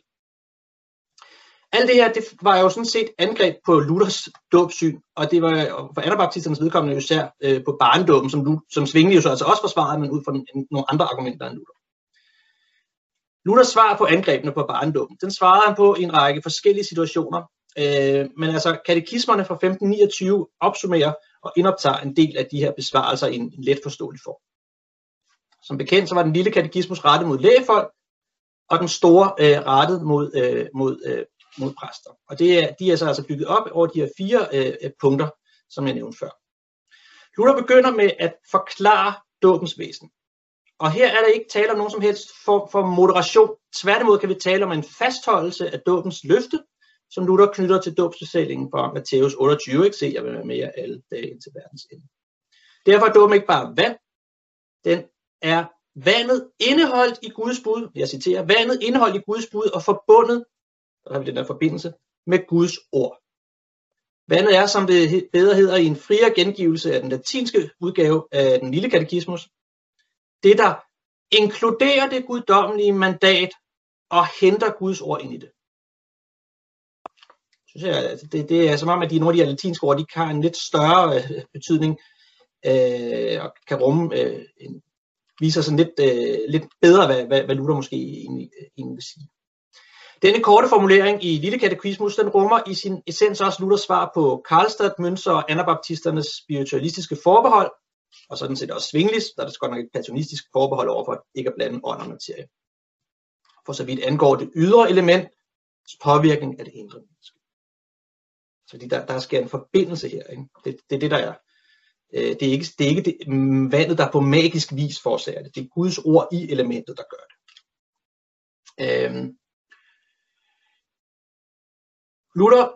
Alt det her, det var jo sådan set angreb på Luthers dåbsyn, og det var for anabaptisternes vedkommende især øh, på barndåben, som, som Svingli jo så altså også forsvarede, men ud fra nogle andre argumenter end Luther. Luthers svar på angrebene på barndåben, den svarede han på i en række forskellige situationer, øh, men altså katekismerne fra 1529 opsummerer og indoptager en del af de her besvarelser i en, en let forståelig form. Som bekendt så var den lille katekismus rettet mod lægefolk, og den store øh, rettet mod, øh, mod, øh, mod præster. Og det er, de er så altså bygget op over de her fire øh, øh punkter, som jeg nævnte før. Luther begynder med at forklare dåbens væsen. Og her er der ikke tale om nogen som helst form for moderation. Tværtimod kan vi tale om en fastholdelse af dåbens løfte, som Luther knytter til dåbsbesætningen fra Matthæus 28. Ikke se, jeg vil være med jer alle dage indtil verdens ende. Derfor er dåben ikke bare vand, den er vandet indeholdt i Guds bud, jeg citerer, vandet indeholdt i Guds bud og forbundet der har vi den der forbindelse, med Guds ord. Vandet er, som det bedre hedder, i en friere gengivelse af den latinske udgave af den lille katekismus. Det, der inkluderer det guddommelige mandat og henter Guds ord ind i det. Synes jeg, altså, det, det er som om, at de, nogle af de latinske ord, de har en lidt større øh, betydning øh, og kan rumme øh, en, viser sådan lidt, øh, lidt bedre, hvad, hvad, hvad Luther måske egentlig, øh, egentlig vil sige. Denne korte formulering i Lille Katekismus, den rummer i sin essens også Luthers svar på Karlstad, Münster og anabaptisternes spiritualistiske forbehold, og sådan set også Svinglis, der er det godt nok et platonistisk forbehold over for ikke at blande ånd og materie. For så vidt angår det ydre element, påvirkning af det indre menneske. Så der, der sker en forbindelse her. Ikke? Det, det er det, der er. Øh, det er ikke, det er ikke det, vandet, der på magisk vis forårsager det. Det er Guds ord i elementet, der gør det. Øhm, Luther,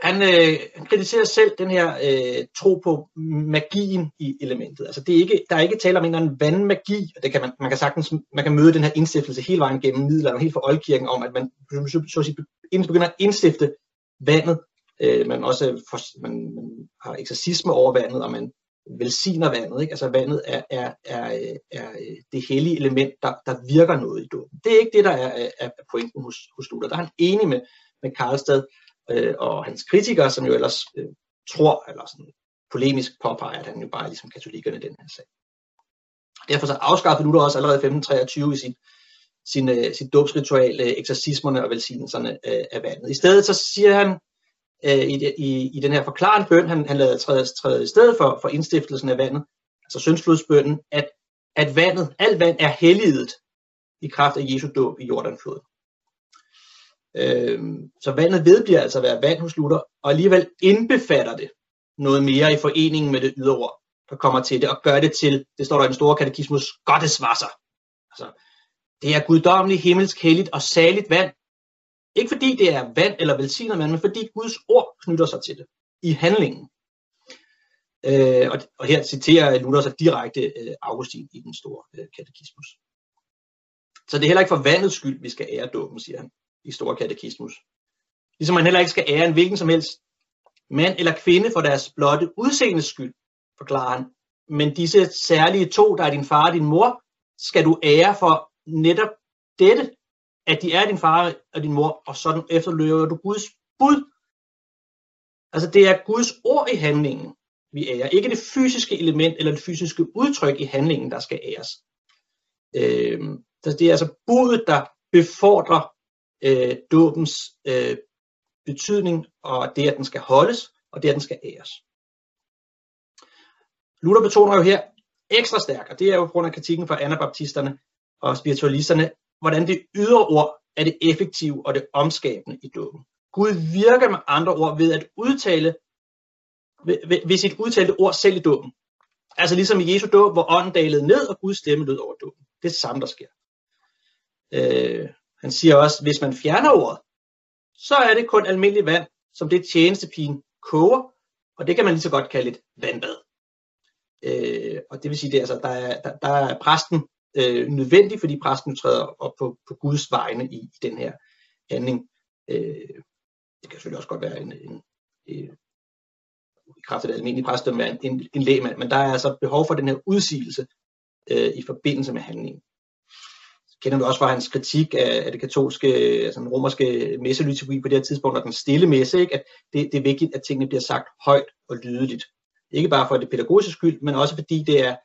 han, øh, han kritiserer selv den her øh, tro på magien i elementet. Altså det er ikke, der er ikke tale om en eller anden vandmagi, og det kan man, man kan sagtens man kan møde den her indstiftelse hele vejen gennem middelalderen, helt fra oldkirken, om at man så, så, så begynder at indstifte vandet. Øh, man også for, man, man har eksorcisme over vandet, og man velsigner vandet. Ikke? Altså vandet er, er, er, er øh, det hellige element, der, der virker noget i dåben. Det er ikke det, der er, er pointen hos, hos Luther. Der er han enig med, med Karlstad øh, og hans kritikere, som jo ellers øh, tror, eller sådan polemisk påpeger, at han jo bare er ligesom katolikkerne i den her sag. Derfor så afskaffede Luther også allerede 1523 i sin, sin, øh, sit dåbsritual øh, eksorcismerne og velsignelserne øh, af vandet. I stedet så siger han øh, i, i, i den her forklarende bøn, han, han lader træde, træde i stedet for, for indstiftelsen af vandet, altså syndsflodsbønnen, at, at vandet, alt vand er helliget i kraft af Jesu dåb i Jordanfloden. Øh, så vandet vedbliver altså at være vand hos Luther, og alligevel indbefatter det noget mere i foreningen med det ydre der kommer til det, og gør det til, det står der i den store katekismus, Gotteswasser. Altså, det er guddommeligt, himmelsk, helligt og saligt vand. Ikke fordi det er vand eller velsignet vand, men fordi Guds ord knytter sig til det i handlingen. Øh, og, og her citerer Luther sig direkte øh, Augustin i den store øh, katekismus. Så det er heller ikke for vandets skyld, vi skal ære dåben, siger han i Store Katekismus. Ligesom man heller ikke skal ære en hvilken som helst mand eller kvinde for deres blotte udseendes skyld, forklarer han. Men disse særlige to, der er din far og din mor, skal du ære for netop dette, at de er din far og din mor, og sådan efterløber du Guds bud. Altså det er Guds ord i handlingen, vi ærer. Ikke det fysiske element eller det fysiske udtryk i handlingen, der skal æres. Øh, det er altså budet, der befordrer øh, dåbens øh, betydning, og det, at den skal holdes, og det, at den skal æres. Luther betoner jo her ekstra stærkt, og det er jo på grund af kritikken fra anabaptisterne og spiritualisterne, hvordan det ydre ord er det effektive og det omskabende i dåben. Gud virker med andre ord ved at udtale ved, ved sit udtalte ord selv i dåben. Altså ligesom i Jesu dåb, hvor ånden dalede ned, og Guds stemme lød over dåben. Det er det samme, der sker. Øh, han siger også, hvis man fjerner ordet, så er det kun almindelig vand, som det tjenestepigen koger, og det kan man lige så godt kalde et vandbad. Øh, og det vil sige, at altså, der, er, der, der er præsten øh, nødvendig, fordi præsten træder op på, på Guds vegne i, i den her handling. Øh, det kan selvfølgelig også godt være en, en, en i kraft af det almindelige præstdømme en, en, en lægmand, men der er altså behov for den her udsigelse øh, i forbindelse med handlingen kender du også fra hans kritik af, af det katolske, altså den romerske messeliturgi på det her tidspunkt, og den stille messe, ikke? at det, det er vigtigt, at tingene bliver sagt højt og lydeligt. Ikke bare for det pædagogiske skyld, men også fordi det er,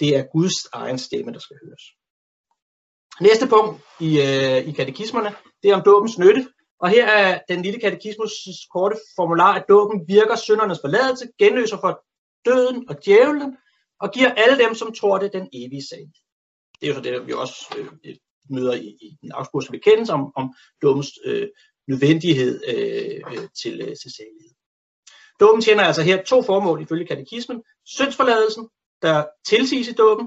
det er Guds egen stemme, der skal høres. Næste punkt i, øh, i katekismerne, det er om dåbens nytte. Og her er den lille katekismus korte formular, at dåben virker syndernes forladelse, genløser for døden og djævlen, og giver alle dem, som tror det, den evige sag. Det er jo så det, vi også øh, øh møder i, i den afspurgte bekendelse om, om dåbens øh, nødvendighed øh, øh, til, øh, til salighed. Dåben tjener altså her to formål ifølge katekismen. Syndsforladelsen, der tilsiges i dåben,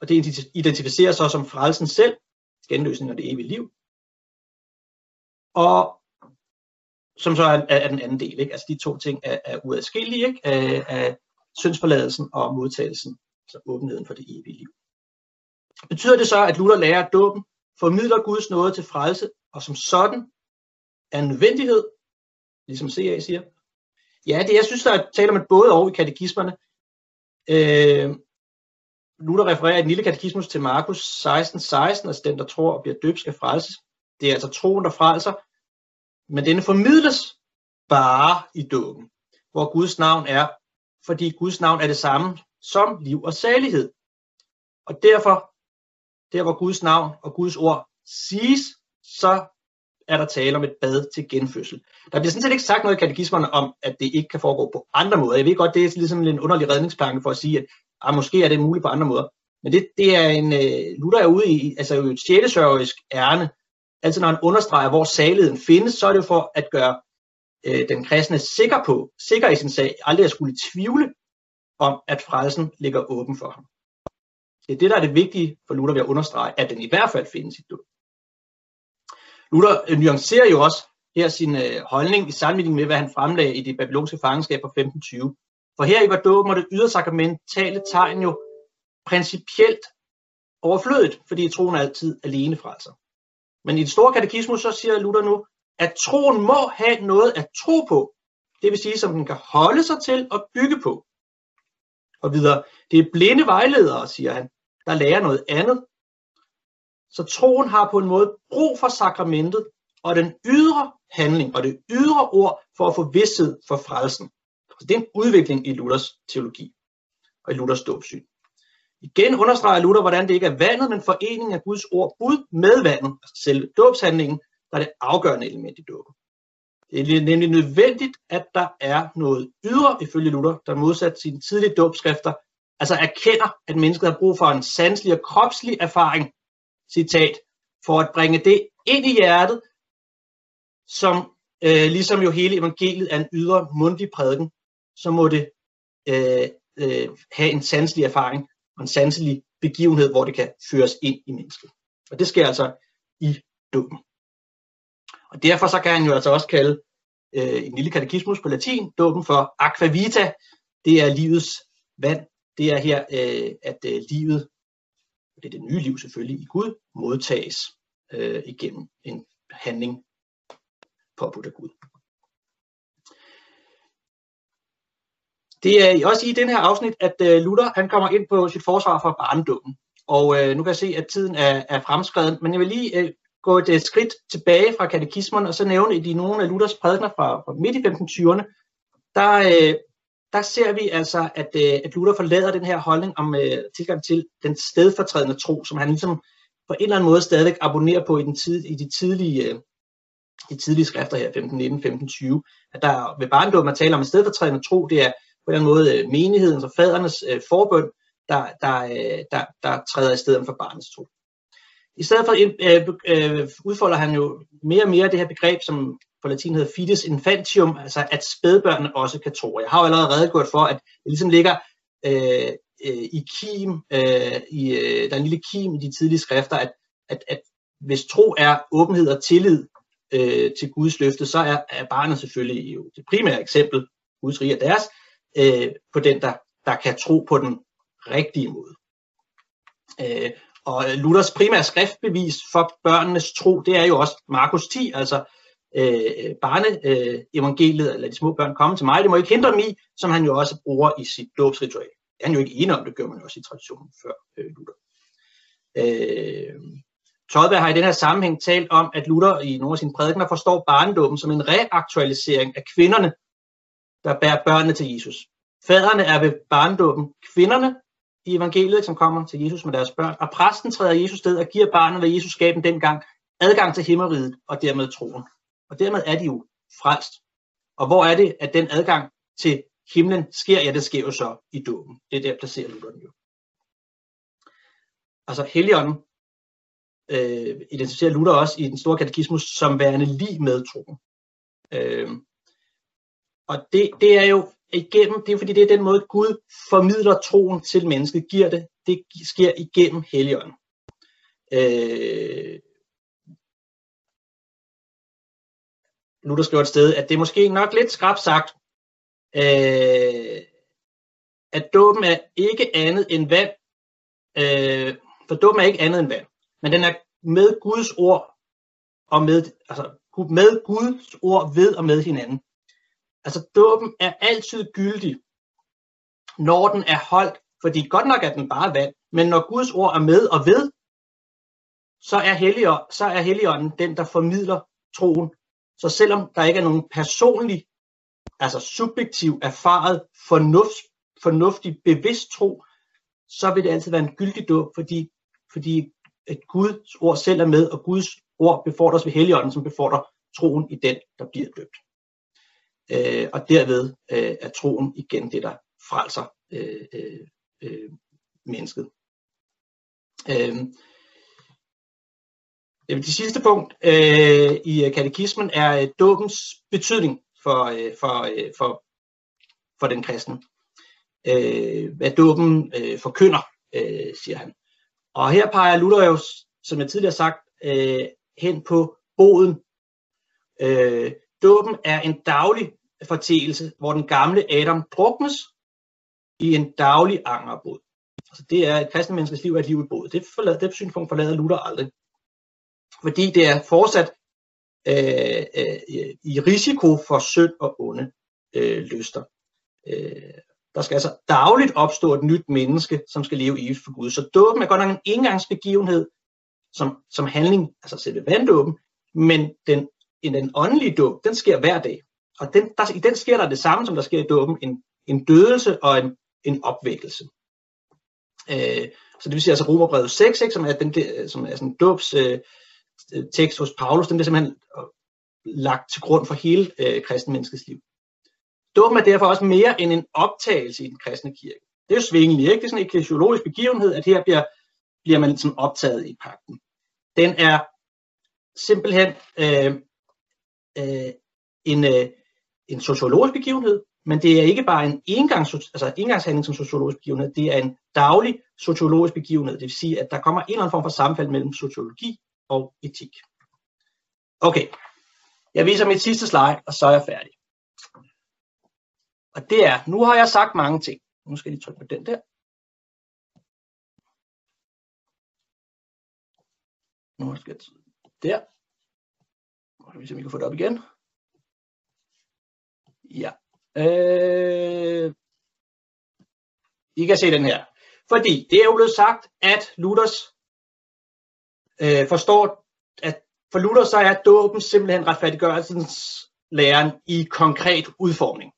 og det identificeres så som frelsen selv, genløsning og det evige liv. Og som så er, er den anden del. Ikke? Altså de to ting er, er uadskillelige ikke? Af, af syndsforladelsen og modtagelsen, altså åbenheden for det evige liv. Betyder det så, at Luther lærer, at dåben formidler Guds nåde til frelse, og som sådan er en nødvendighed, ligesom CA siger. Ja, det jeg synes, der er tale om et både og i katekismerne. Øh, Luther refererer i den lille katekismus til Markus 16, 16, altså den, der tror og bliver døbt, skal frelses. Det er altså troen, der frelser, men denne formidles bare i dåben, hvor Guds navn er, fordi Guds navn er det samme som liv og salighed. Og derfor, der hvor Guds navn og Guds ord siges, så er der tale om et bad til genfødsel. Der bliver sådan set ikke sagt noget i katekismerne om, at det ikke kan foregå på andre måder. Jeg ved godt, det er ligesom en underlig redningsplanke for at sige, at ah, måske er det muligt på andre måder. Men det, det er en, øh, Luther er ude i altså jo et sjælesørgisk ærne. Altså når han understreger, hvor saligheden findes, så er det for at gøre øh, den kristne sikker på, sikker i sin sag, aldrig at skulle tvivle om, at frelsen ligger åben for ham. Det er det, der er det vigtige for Luther ved at understrege, at den i hvert fald findes i død. Luther øh, nuancerer jo også her sin øh, holdning i sammenligning med, hvad han fremlagde i det babylonske fangenskab på 1520. For her i var dåben og det ydre sakramentale tegn jo principielt overflødet, fordi troen er altid alene frelser. Men i det store katekismus, så siger Luther nu, at troen må have noget at tro på. Det vil sige, som den kan holde sig til og bygge på. Og videre, det er blinde vejledere, siger han, der lærer noget andet. Så troen har på en måde brug for sakramentet og den ydre handling og det ydre ord for at få vidsthed for frelsen. Så det er en udvikling i Luthers teologi og i Luthers dåbsyn. Igen understreger Luther, hvordan det ikke er vandet, men foreningen af Guds ord bud med vandet, altså selve dåbshandlingen, der er det afgørende element i dåben. Det er nemlig nødvendigt, at der er noget ydre, ifølge Luther, der modsat sine tidlige dåbskrifter, altså erkender, at mennesket har brug for en sanselig og kropslig erfaring, citat, for at bringe det ind i hjertet, som øh, ligesom jo hele evangeliet er en ydre mundtlig prædiken, så må det øh, øh, have en sanselig erfaring og en sanselig begivenhed, hvor det kan føres ind i mennesket. Og det sker altså i dåben. Og derfor så kan han jo altså også kalde øh, en lille katekismus på latin, dåben for aqua vita. Det er livets vand. Det er her, øh, at øh, livet, det er det nye liv selvfølgelig i Gud, modtages øh, igennem en handling påbudt af Gud. Det er også i den her afsnit, at øh, Luther han kommer ind på sit forsvar for barndommen. Og øh, nu kan jeg se, at tiden er, er fremskreden, men jeg vil lige øh, gå et et skridt tilbage fra katekismen, og så nævne i nogle af Luthers prædikner fra, fra midt i 1520'erne, der, øh, der ser vi altså, at, øh, at Luther forlader den her holdning om uh, tilgang til den stedfortrædende tro, som han ligesom på en eller anden måde stadigvæk abonnerer på i, den tid, i de tidlige, uh, de tidlige skrifter her, 1519, 1520, at der ved barndom, man taler om en stedfortrædende tro, det er på en eller anden måde menighedens og fadernes uh, forbøn, der, der, uh, der, der træder i stedet for barnets tro. I stedet for øh, øh, udfolder han jo mere og mere det her begreb, som på latin hedder fides infantium, altså at spædbørnene også kan tro. Jeg har jo allerede redegjort for, at det ligesom ligger øh, øh, i kim, øh, i, øh, der er en lille kim i de tidlige skrifter, at, at, at hvis tro er åbenhed og tillid øh, til Guds løfte, så er, er barnet selvfølgelig jo det primære eksempel, Guds rige er deres, øh, på den, der, der kan tro på den rigtige måde. Øh, og Luthers primære skriftbevis for børnenes tro, det er jo også Markus 10, altså øh, barneevangeliet, øh, eller de små børn komme til mig, det må ikke hindre dem i, som han jo også bruger i sit dåbsritual. Det er han jo ikke enig om, det gør man jo også i traditionen før øh, Luther. Øh, Todberg har i den her sammenhæng talt om, at Luther i nogle af sine prædikener forstår barndåben som en reaktualisering af kvinderne, der bærer børnene til Jesus. Faderne er ved barndåben kvinderne, i evangeliet, som kommer til Jesus med deres børn, og præsten træder Jesus sted og giver barnet ved Jesus skaben dengang adgang til himmeriget og dermed troen. Og dermed er de jo frelst. Og hvor er det, at den adgang til himlen sker? Ja, det sker jo så i dåben. Det er der, placerer Luther den jo. Altså Helligånden øh, identificerer Luther også i den store katekismus som værende lige med troen. Øh, og det, det er jo igennem, det er fordi det er den måde Gud formidler troen til mennesket, giver det, det sker igennem Helligånden. Øh, Luther skriver et sted, at det er måske nok lidt skrabt sagt, øh, at dåben er ikke andet end vand, øh, for dåben er ikke andet end vand, men den er med Guds ord og med, altså, med Guds ord ved og med hinanden. Altså dåben er altid gyldig, når den er holdt, fordi godt nok er den bare vand, men når Guds ord er med og ved, så er, Helligånden, så er Helligånden den, der formidler troen. Så selvom der ikke er nogen personlig, altså subjektiv, erfaret, fornuft, fornuftig, bevidst tro, så vil det altid være en gyldig dåb, fordi, fordi at Guds ord selv er med, og Guds ord befordres ved Helligånden, som befordrer troen i den, der bliver døbt. Øh, og derved øh, er troen igen det, der frelser øh, øh, øh, mennesket. Øh, Øh, det sidste punkt øh, i øh, katekismen er øh, dåbens betydning for, øh, for, øh, for, for den kristne. Øh, hvad dåben øh, forkynder, øh, siger han. Og her peger Luther jo, som jeg tidligere har sagt, øh, hen på boden. Øh, dåben er en daglig fortægelse, hvor den gamle Adam druknes i en daglig angerbåd. Altså det er et kristne menneskes liv er et liv i båd. Det, forlader, det synspunkt forlader Luther aldrig. Fordi det er fortsat øh, øh, i risiko for synd og onde øh, lyster. Øh, der skal altså dagligt opstå et nyt menneske, som skal leve evigt for Gud. Så dåben er godt nok en engangsbegivenhed, som, som handling, altså selve vanddåben, men den, den åndelige dåb, den sker hver dag. Og den, der, i den sker der det samme, som der sker i dåben, en, en dødelse og en, en opvækkelse. Øh, så det vil sige altså Romerbrevet 6, ikke, som er, den, som er sådan dåbs øh, tekst hos Paulus, den er simpelthen øh, lagt til grund for hele øh, kristenmenneskets liv. Dåben er derfor også mere end en optagelse i den kristne kirke. Det er jo svingeligt, ikke? Det er sådan en eklesiologisk begivenhed, at her bliver, bliver man ligesom optaget i pakten. Den er simpelthen øh, øh, en, øh, en sociologisk begivenhed, men det er ikke bare en engangs, altså engangshandling som sociologisk begivenhed, det er en daglig sociologisk begivenhed. Det vil sige, at der kommer en eller anden form for sammenfald mellem sociologi og etik. Okay, jeg viser mit sidste slide, og så er jeg færdig. Og det er, nu har jeg sagt mange ting. Nu skal jeg lige trykke på den der. Nu skal jeg der. Nu skal vi se, om vi kan få det op igen. Ja. Øh, I kan se den her. Fordi det er jo blevet sagt, at Luthers øh, forstår, at for Luther så er dåben simpelthen retfærdiggørelsens læren i konkret udformning.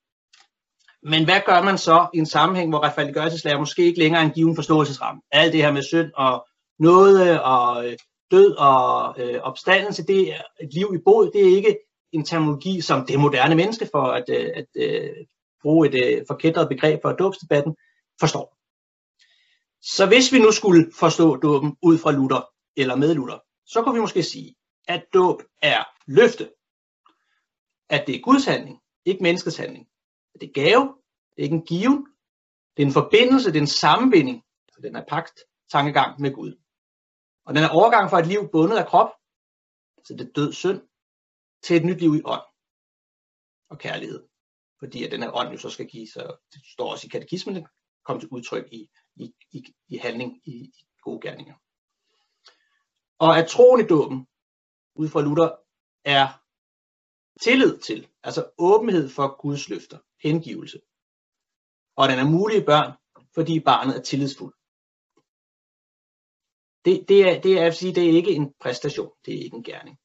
Men hvad gør man så i en sammenhæng, hvor retfærdiggørelseslærer måske ikke længere er en given forståelsesramme? Alt det her med synd og nåde og øh, død og øh, opstandelse, det er et liv i bod, det er ikke en terminologi, som det moderne menneske, for at, øh, at øh, bruge et øh, forkætret begreb for dåbsdebatten, forstår. Så hvis vi nu skulle forstå dåben ud fra Luther, eller med Luther, så kunne vi måske sige, at dåb er løfte. At det er Guds handling, ikke menneskets handling. At det er gave, det er ikke en given. Det er en forbindelse, det er en sammenbinding. Så den er pagt tankegang med Gud. Og den er overgang fra et liv bundet af krop, så det er død synd, til et nyt liv i ånd og kærlighed. Fordi at den her ånd jo så skal give sig, det står også i katekismen, komme til udtryk i, i, i, i handling, i, i gode gerninger. Og at troen i dåben, ud fra Luther, er tillid til, altså åbenhed for Guds løfter, hengivelse. Og den er mulig i børn, fordi barnet er tillidsfuld. Det, det, er, det er at sige, det er ikke en præstation, det er ikke en gerning.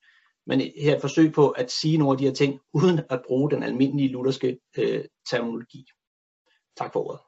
Men her et forsøg på at sige nogle af de her ting, uden at bruge den almindelige lutherske øh, terminologi. Tak for ordet.